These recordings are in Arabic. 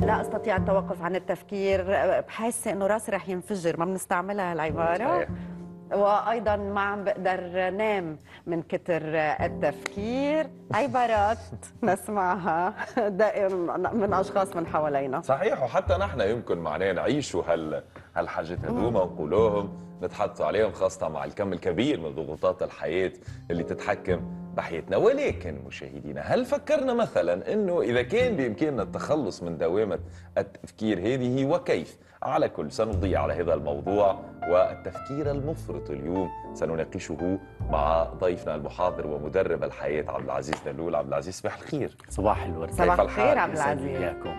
لا أستطيع التوقف عن التفكير. بحس إنه راسي رح ينفجر ما بنستعملها هالعباره صحيح. وأيضا ما عم بقدر نام من كتر التفكير. عبارات نسمعها دائما من أشخاص من حوالينا. صحيح. وحتى نحن يمكن معنا نعيشوا هال هالحاجات هذوما ونقولوهم نتحدثوا عليهم خاصة مع الكم الكبير من ضغوطات الحياة اللي تتحكم بحياتنا ولكن مشاهدينا هل فكرنا مثلا إنه إذا كان بإمكاننا التخلص من دوامة التفكير هذه وكيف؟ على كل سنضيع على هذا الموضوع والتفكير المفرط اليوم سنناقشه مع ضيفنا المحاضر ومدرب الحياة عبد العزيز نلول عبد العزيز صباح الخير. صباح الورد. صباح الخير؟ عبد العزيز. إياكم.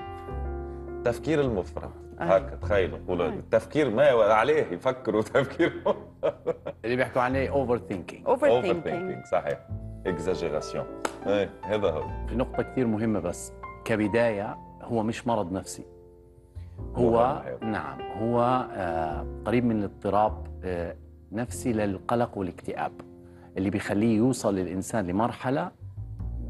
التفكير المفرط. أي. هكا تخيل نقول أي. التفكير ما عليه يفكروا تفكير اللي بيحكوا عليه overthinking overthinking صحيح. exagération إيه هذا هو. في نقطة كثير مهمة بس. كبداية هو مش مرض نفسي. هو. نعم هو آه قريب من الاضطراب آه نفسي للقلق والاكتئاب اللي بيخليه يوصل الإنسان لمرحلة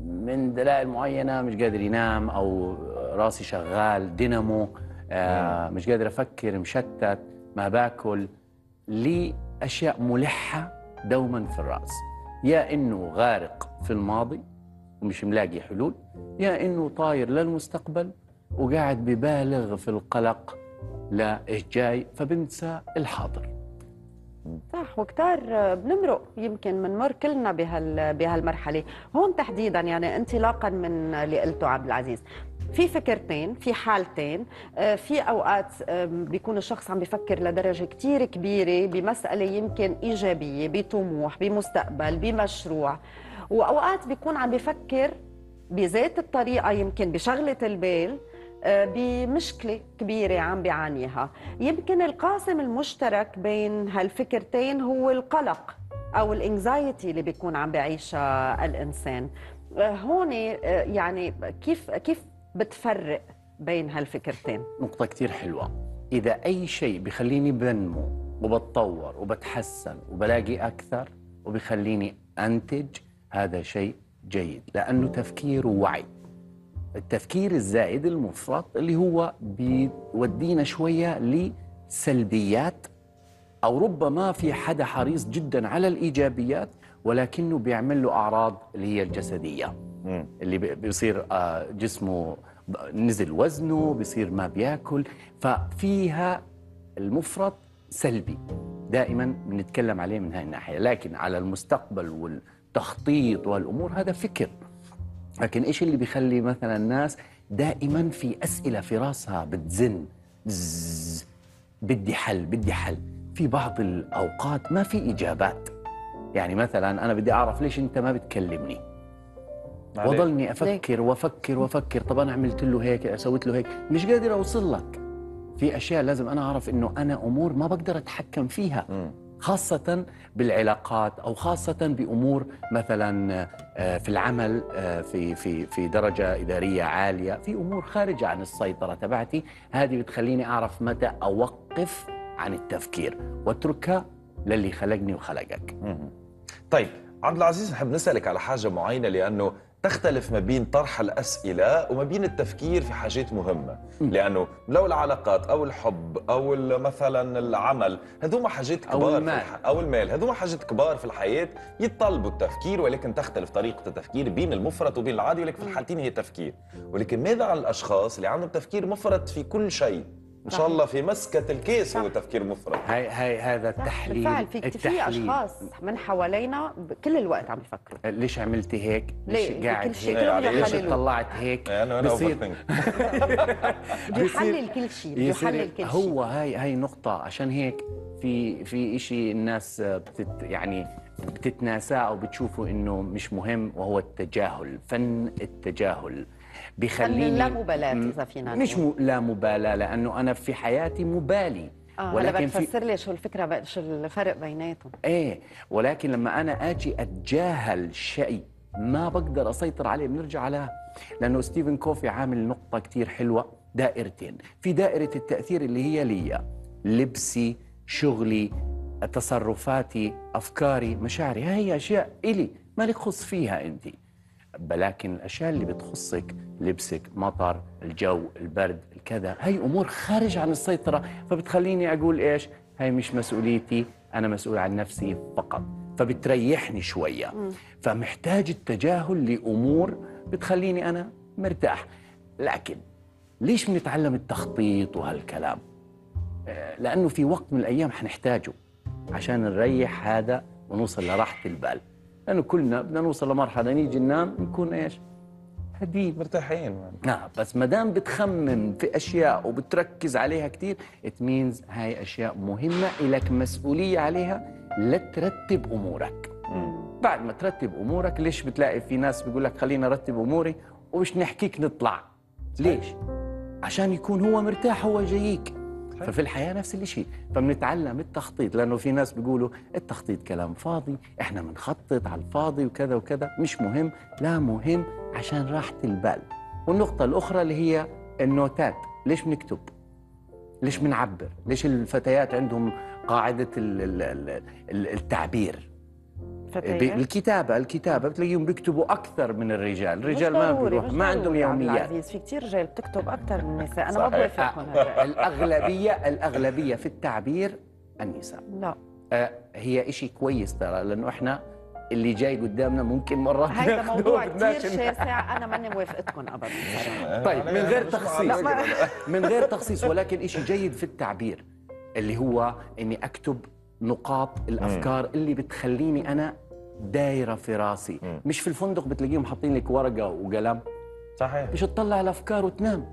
من دلائل معينة مش قادر ينام أو راسي شغال دينامو آه مش قادر أفكر مشتت ما باكل لأشياء ملحة دوما في الرأس. يا إنه غارق في الماضي ومش ملاقي حلول يا إنه طاير للمستقبل وقاعد ببالغ في القلق لا إيش جاي؟ فبنسى الحاضر. صح وكتار بنمرق يمكن بنمر كلنا بهال بهالمرحلة. هون تحديدا يعني انطلاقا من اللي قلته عبد العزيز. في فكرتين في حالتين. آه، في أوقات بيكون الشخص عم بيفكر لدرجة كتير كبيرة بمسألة يمكن إيجابية بطموح بمستقبل بمشروع. وأوقات بيكون عم بيفكر بذات الطريقة يمكن بشغلة البال آه، بمشكلة كبيرة عم بيعانيها يمكن القاسم المشترك بين هالفكرتين هو القلق أو الانكزايتي اللي بيكون عم بيعيشها الإنسان. آه، هون يعني كيف كيف بتفرق بين هالفكرتين. نقطة كتير حلوة. إذا أي شيء بخليني بنمو وبتطور وبتحسن وبلاقي أكثر وبخليني أنتج هذا شيء جيد. لأنه تفكير ووعي التفكير الزائد المفرط اللي هو بيودينا شوية لسلبيات أو ربما في حدا حريص جدا على الإيجابيات ولكنه بيعمل له أعراض اللي هي الجسدية. اللي بي- بيصير آه، جسمه نزل وزنه بيصير ما بياكل. ففيها المفرط سلبي. دائما بنتكلم عليه من هاي الناحية. لكن على المستقبل والتخطيط والأمور هذا فكر. لكن إيش اللي بيخلي مثلا الناس دائما في أسئلة في راسها بتزن؟ بدي حل بدي حل. في بعض الأوقات ما في إجابات. يعني مثلا أنا بدي أعرف ليش أنت ما بتكلمني. وضلني أفكر وأفكر وأفكر. طب أنا عملت له هيك سويت له هيك. مش قادر أوصل لك. في أشياء لازم أنا أعرف إنه أنا أمور ما بقدر أتحكم فيها. خاصة بالعلاقات أو خاصة بأمور مثلا آه، في العمل آه، في في في درجة إدارية عالية. في أمور خارجة عن السيطرة تبعتي. هذه بتخليني أعرف متى أوقف عن التفكير. واتركها للي خلقني وخلقك. طيب عبد العزيز نحب نسألك على حاجة معينة لأنه تختلف ما بين طرح الأسئلة وما بين التفكير في حاجات مهمة. لأنه لو العلاقات أو الحب أو مثلا العمل هذوما حاجات أو كبار المال. في الح... أو المال. هذوما حاجات كبار في الحياة يتطلبوا التفكير ولكن تختلف طريقة التفكير بين المفرط وبين العادي ولكن في الحالتين هي تفكير ولكن ماذا عن الأشخاص اللي عندهم تفكير مفرط في كل شيء؟ إن شاء الله في مسكة الكيس هو. تفكير مفرط هاي هاي هذا التحليل بالفعل في في التحليل. أشخاص من حوالينا كل الوقت عم بيفكروا ليش عملتي هيك؟ ليش ليه؟ قاعد بكل شيء هيك؟ ليش. طلعت هيك؟ يعني أنا بصير- overthink. بده يحلل كل شيء بده يصير يحلل كل شيء هو هاي هاي نقطة عشان هيك في في شيء الناس بتت يعني بتتناساه أو بتشوفه إنه مش مهم وهو التجاهل، فن التجاهل بيخليني لا مبالاة م- إذا فينا مش. م... لا مبالاة لأنه أنا في حياتي مبالي. هلا ولكن بدك في تفسر لي شو الفكرة بقى شو الفرق بيناتهم. إيه ولكن لما أنا آجي أتجاهل شيء ما بقدر أسيطر عليه بنرجع على لأنه ستيفن كوفي عامل نقطة كتير حلوة دائرتين. في دائرة التأثير اللي هي لي لبسي شغلي تصرفاتي أفكاري مشاعري. هاي أشياء إلي مالك خص فيها انت ولكن الأشياء اللي بتخصك لبسك مطر الجو البرد كذا هي أمور خارج عن السيطرة. فبتخليني أقول إيش؟ هي مش مسؤوليتي أنا مسؤول عن نفسي فقط. فبتريحني شوية. فمحتاج التجاهل لأمور بتخليني أنا مرتاح. لكن ليش بنتعلم التخطيط وهالكلام؟ آه، لأنه في وقت من الأيام حنحتاجه عشان نريح هذا ونوصل لراحة البال. لأنه كلنا بدنا نوصل لمرحلة نيجي ننام نكون إيش؟ هديب مرتاحين. نعم بس ما دام بتخمم في أشياء وبتركز عليها كثير ات مينز هاي أشياء مهمة لك مسؤولية عليها لترتب أمورك. بعد ما ترتب أمورك ليش بتلاقي في ناس بيقول لك خلينا أرتب أموري ومش نحكيك نطلع؟ ليش؟ عشان يكون هو مرتاح هو جايك. ففي الحياة نفس الشيء فبنتعلم التخطيط لأنه في ناس بيقولوا التخطيط كلام فاضي إحنا بنخطط على الفاضي وكذا وكذا مش مهم لا مهم عشان راحة البال. والنقطة الأخرى اللي هي النوتات ليش بنكتب؟ ليش بنعبر؟ ليش الفتيات عندهم ال- التعبير؟ فتيات. الكتابة الكتابة بتلاقيهم بيكتبوا أكثر من الرجال. الرجال ما بيروح ما عندهم ضروري يا عبد يوميات. العزيز. في كثير رجال بتكتب أكثر من النساء. أنا ما صحيح. بوافقكم هذا. الأغلبية الأغلبية في التعبير النساء. لا. آه، هي إشي كويس ترى لأنه إحنا اللي جاي قدامنا ممكن مرات هيدا ناخده موضوع كثير شاسع. أنا ماني موافقتكم ابدا. طيب من غير تخصيص. من غير تخصيص ولكن إشي جيد في التعبير اللي هو إني أكتب نقاط الأفكار اللي بتخليني أنا دايرة في راسي. مم. مش في الفندق بتلاقيهم حاطين لك ورقة وقلم. صحيح. مش تطلع الأفكار وتنام.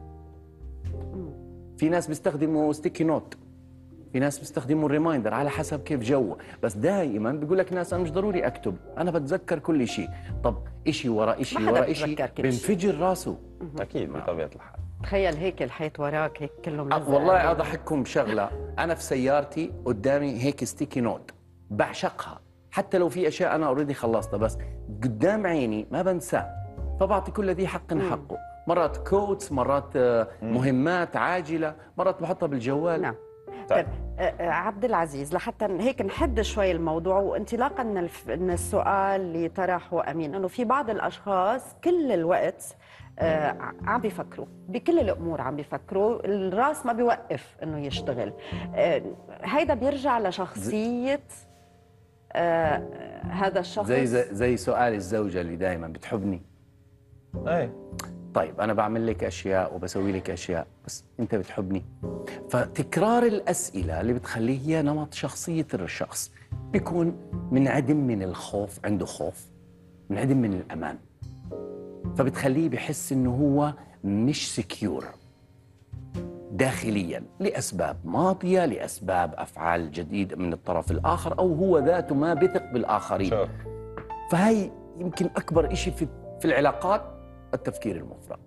في ناس بيستخدموا sticky note في ناس بيستخدموا ال reminder على حسب كيف جو. بس دائما بيقول لك ناس أنا مش ضروري أكتب. أنا بتذكر كل شيء طب إشي ورا حدا ورا شيء. بينفجر راسه. أكيد بطبيعة الحال. تخيل هيك الحيط وراك هيك كله ملزق والله اضحككم بشغله أنا في سيارتي قدامي هيك sticky note بعشقها. حتى لو في أشياء أنا already خلصتها بس قدام عيني ما بنساه. فبعطي كل ذي حق حقه. مرات quotes مرات آه، مهمات عاجلة. مرات بحطها بالجوال. نعم. طيب. طيب آه، آه، عبد العزيز لحتى هيك نحد شوي الموضوع وانطلاقا من, السؤال اللي طرحه أمين إنه في بعض الأشخاص كل الوقت آه، عم بيفكروا بكل الأمور عم بيفكروا الرأس ما بيوقف إنه يشتغل. آه، هيدا بيرجع لشخصية آه، هذا الشخص. زي زي, زي سؤال الزوجة اللي دائما بتحبني. اي طيب أنا بعمل لك أشياء وبسوي لك أشياء بس أنت بتحبني. فتكرار الأسئلة اللي بتخليه هي نمط شخصية الشخص بيكون منعدم من الخوف عنده خوف منعدم من الأمان. فبتخليه بحس إنه هو مش سكيور داخليا لأسباب ماضية لأسباب أفعال جديدة من الطرف الآخر أو هو ذاته ما بثق بالآخرين. شوف فهي يمكن أكبر شيء في في العلاقات التفكير المفرط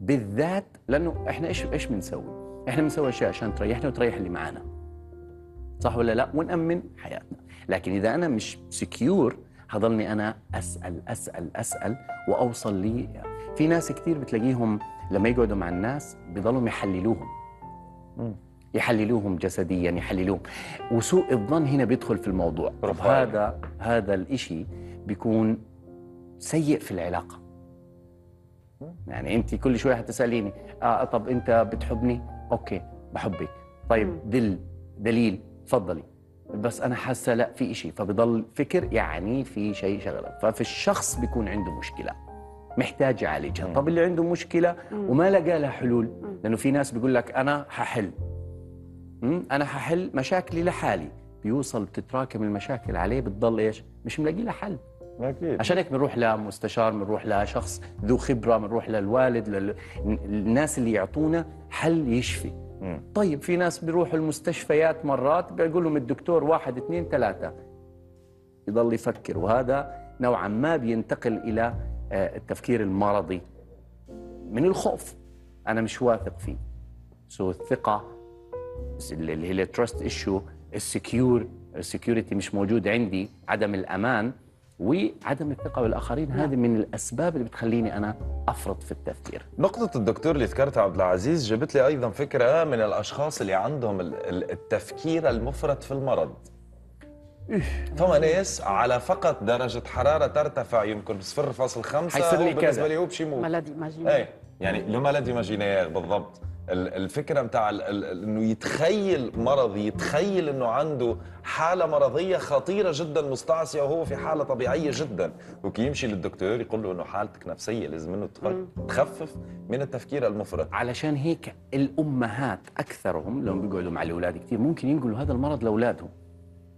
بالذات لأنه إحنا إيش إيش بنسوي؟ إحنا بنسوي أشياء عشان تريحنا وتريح اللي معانا صح ولا لا؟ ونأمن حياتنا لكن إذا أنا مش secure هضلني أنا أسأل أسأل أسأل وأوصل لي في ناس كثير بتلاقيهم لما يقعدوا مع الناس بيضلوا يحللوهم. يحللوهم جسديا يحللوهم وسوء الظن هنا بيدخل في الموضوع. هذا هذا الإشي بيكون سيء في العلاقة يعني أنت كل شوية حتسأليني آه طب أنت بتحبني؟ okay بحبك طيب دل دليل تفضلي بس أنا حاسة لا في إشي. فبضل فكر يعني في شيء شغلة. ففي الشخص بيكون عنده مشكلة. محتاج يعالجها. طب اللي عنده مشكلة وما لقى لها حلول لأنه في ناس بيقول لك أنا ححل؟ أنا ححل مشاكلي لحالي. بيوصل بتتراكم المشاكل عليه بتضل إيش؟ مش ملاقي لها حل. أكيد. عشان هيك بنروح لمستشار بنروح لشخص ذو خبرة بنروح للوالد للناس اللي يعطونا حل يشفي. مم. طيب في ناس بيروحوا المستشفيات مرات بيقول لهم الدكتور واحد اثنين ثلاثة. يضل يفكر وهذا نوعا ما بينتقل إلى آه، التفكير المرضي. من الخوف أنا مش واثق فيه. so الثقة اللي هي ال trust issue ال secure ال security مش موجود عندي عدم الأمان وعدم الثقة بالآخرين هذه من الأسباب اللي بتخليني أنا أفرط في التفكير. نقطة الدكتور اللي ذكرتها عبد العزيز جابت لي أيضا فكرة من الأشخاص اللي عندهم ال- ال- التفكير المفرط في المرض. فما ناس على فقط درجة حرارة ترتفع يمكن 0.5 حيصير لي كذا. لي هو بشي يموت. malade imaginaire إيه. يعني لو malade imaginaire بالضبط ال- الفكرة ال- إنه يتخيل مرض يتخيل إنه عنده حالة مرضية خطيرة جدا مستعصية وهو في حالة طبيعية جدا. وكي يمشي للدكتور يقول له إنه حالتك نفسية لازم إنه تخ- تخفف من التفكير المفرط. علشان هيك الأمهات أكثرهم لما بيقعدوا مع الأولاد كثير ممكن ينقلوا هذا المرض لأولادهم.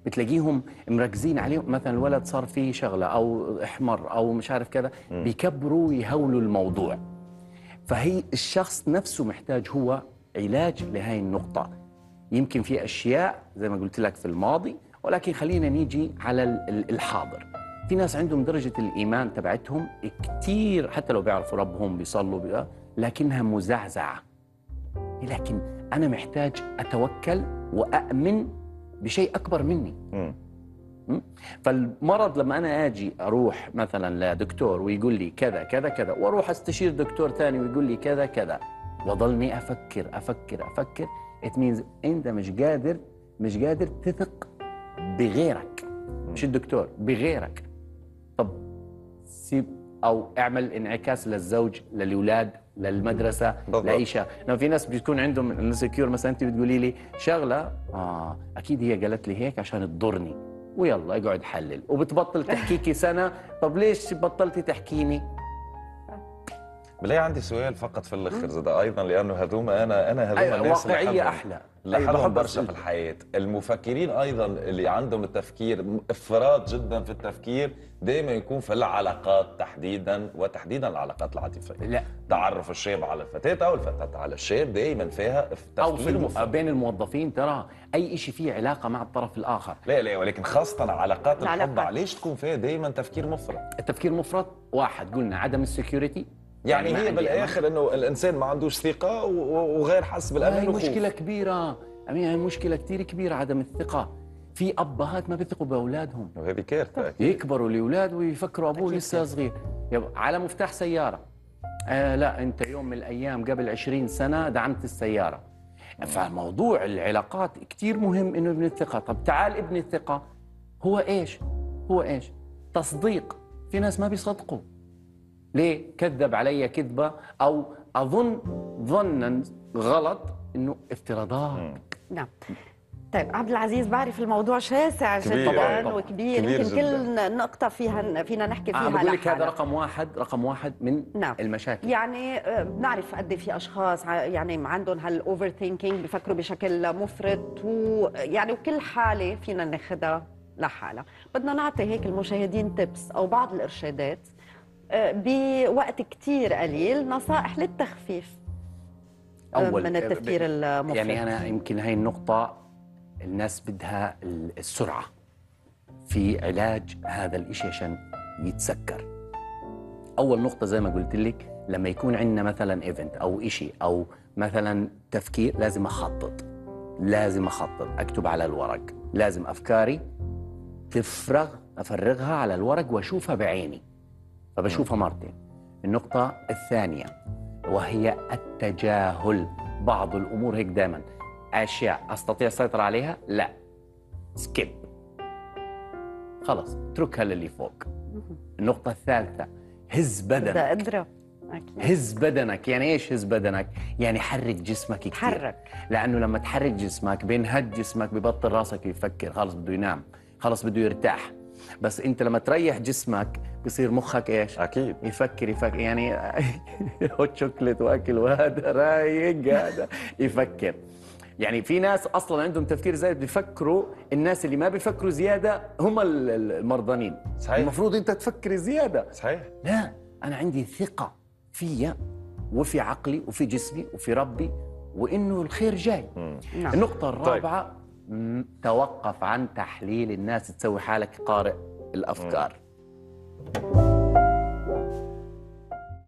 بتلاقيهم مركزين عليهم مثلا الولد صار فيه شغلة أو احمر أو مش عارف كذا بيكبروا ويهولوا الموضوع. فهي الشخص نفسه محتاج هو علاج لهي النقطة يمكن في أشياء زي ما قلت لك في الماضي ولكن خلينا نيجي على ال- ال- الحاضر في ناس عندهم درجة الإيمان تبعتهم كتير حتى لو بيعرفوا ربهم بيصلوا بي- لكنها مزعزعة لكن أنا محتاج أتوكل وأأمن بشيء أكبر مني. م? فالمرض لما أنا أجي أروح مثلا لدكتور ويقول لي كذا كذا كذا وأروح أستشير دكتور ثاني ويقول لي كذا كذا وظلني أفكر أفكر أفكر. It means أنت مش قادر مش قادر تثق بغيرك. مش الدكتور بغيرك. طب سيب أو اعمل انعكاس للزوج للأولاد للمدرسة شيء لو في ناس بيكون عندهم انسكيور مثلا أنت بتقولي لي شغلة آه أكيد هي قالت لي هيك عشان تضرني. ويلا اقعد حلل. وبتبطل تحكيكي سنة. طب ليش بطلتي تحكيني؟ بلاقي عندي سؤال فقط في الآخر زاد أيضا لأنه هذوما أنا أنا هذوما أيوة، الناس اللي واقعيه أحبهم. أحلى بحب برشا. في الحياة المفكرين أيضا اللي عندهم التفكير إفراط جدا في التفكير دائما يكون في العلاقات تحديدا وتحديدا العلاقات العاطفية لا تعرف الشاب على الفتاة أو الفتاة على الشاب دائما فيها أو في تفكير. مفرط بين الموظفين ترى أي شيء فيه علاقة مع الطرف الآخر لا لا ولكن خاصة علاقات الحب. ليش تكون فيها دائما تفكير مفرط التفكير مفرط واحد قلنا عدم السكيورتي يعني, ما هي. بالآخر أنه الإنسان ما عندوش و- وغير حس بالأمان هاي وخوف. مشكلة كبيرة. أمين هاي مشكلة كتير كبيرة عدم الثقة. في أبهات ما بيثقوا بأولادهم. وهذه أكيد. يكبروا الأولاد ويفكروا أكيد لسه صغير. على مفتاح سيارة. آه لا أنت يوم من الأيام قبل 20 سنة دعمت السيارة. فموضوع العلاقات كتير مهم إنه ابن الثقة. طب تعال ابن الثقة. هو إيش؟ هو إيش؟ تصديق. في ناس ما بيصدقوا. ليه كذب علي كذبة أو أظن ظنا غلط إنه افتراضات نعم طيب عبد العزيز بعرف الموضوع شاسع كبير. جدا طبعاً. وكبير كبير يمكن جداً. كل نقطة فيها فينا نحكي فيها أنا بقول لك هذا. رقم واحد رقم واحد من نعم. المشاكل يعني آه، بنعرف قد إيه في أشخاص ع- يعني عندهم هال overthinking بيفكروا بشكل مفرط ويعني وكل حالة فينا ناخذها لحالها بدنا نعطي هيك المشاهدين tips أو بعض الإرشادات آه، بوقت كتير قليل نصائح للتخفيف آه، أول- من التفكير المفرط يعني أنا يمكن هاي النقطة الناس بدها ال- السرعة في علاج هذا الإشي عشان يتسكر. أول نقطة زي ما قلت لك لما يكون عندنا مثلا event أو إشي أو مثلا تفكير لازم أخطط لازم أخطط أكتب على الورق لازم أفكاري تفرغ أفرغها على الورق وأشوفها بعيني. فبشوفها مرتين. النقطة الثانية وهي التجاهل. بعض الأمور هيك دائما أشياء أستطيع السيطرة عليها؟ لا. سكيب. خلص اتركها للي فوق. النقطة الثالثة هز بدنك. بدها قدرة أكيد. هز بدنك. يعني إيش هز بدنك؟ يعني حرك جسمك كثير تحرك لأنه لما تحرك جسمك بينهد جسمك ببطل راسك يفكر خلص بده ينام. خلص بده يرتاح. بس انت لما تريح جسمك بصير مخك إيش؟ أكيد. يفكر يفكر يعني هوت شوكليت وأكل وهذا رايق هذا. يفكر. يعني في ناس أصلا عندهم تفكير زايد بيفكروا الناس اللي ما بيفكروا زيادة هم ال- ال- المرضانين. صحيح. المفروض انت تفكر زيادة. صحيح. لا أنا عندي ثقة فيا وفي عقلي وفي جسمي وفي ربي وإنه الخير جاي. مم. نعم. النقطة الرابعة م- توقف عن تحليل الناس تسوي حالك قارئ الأفكار.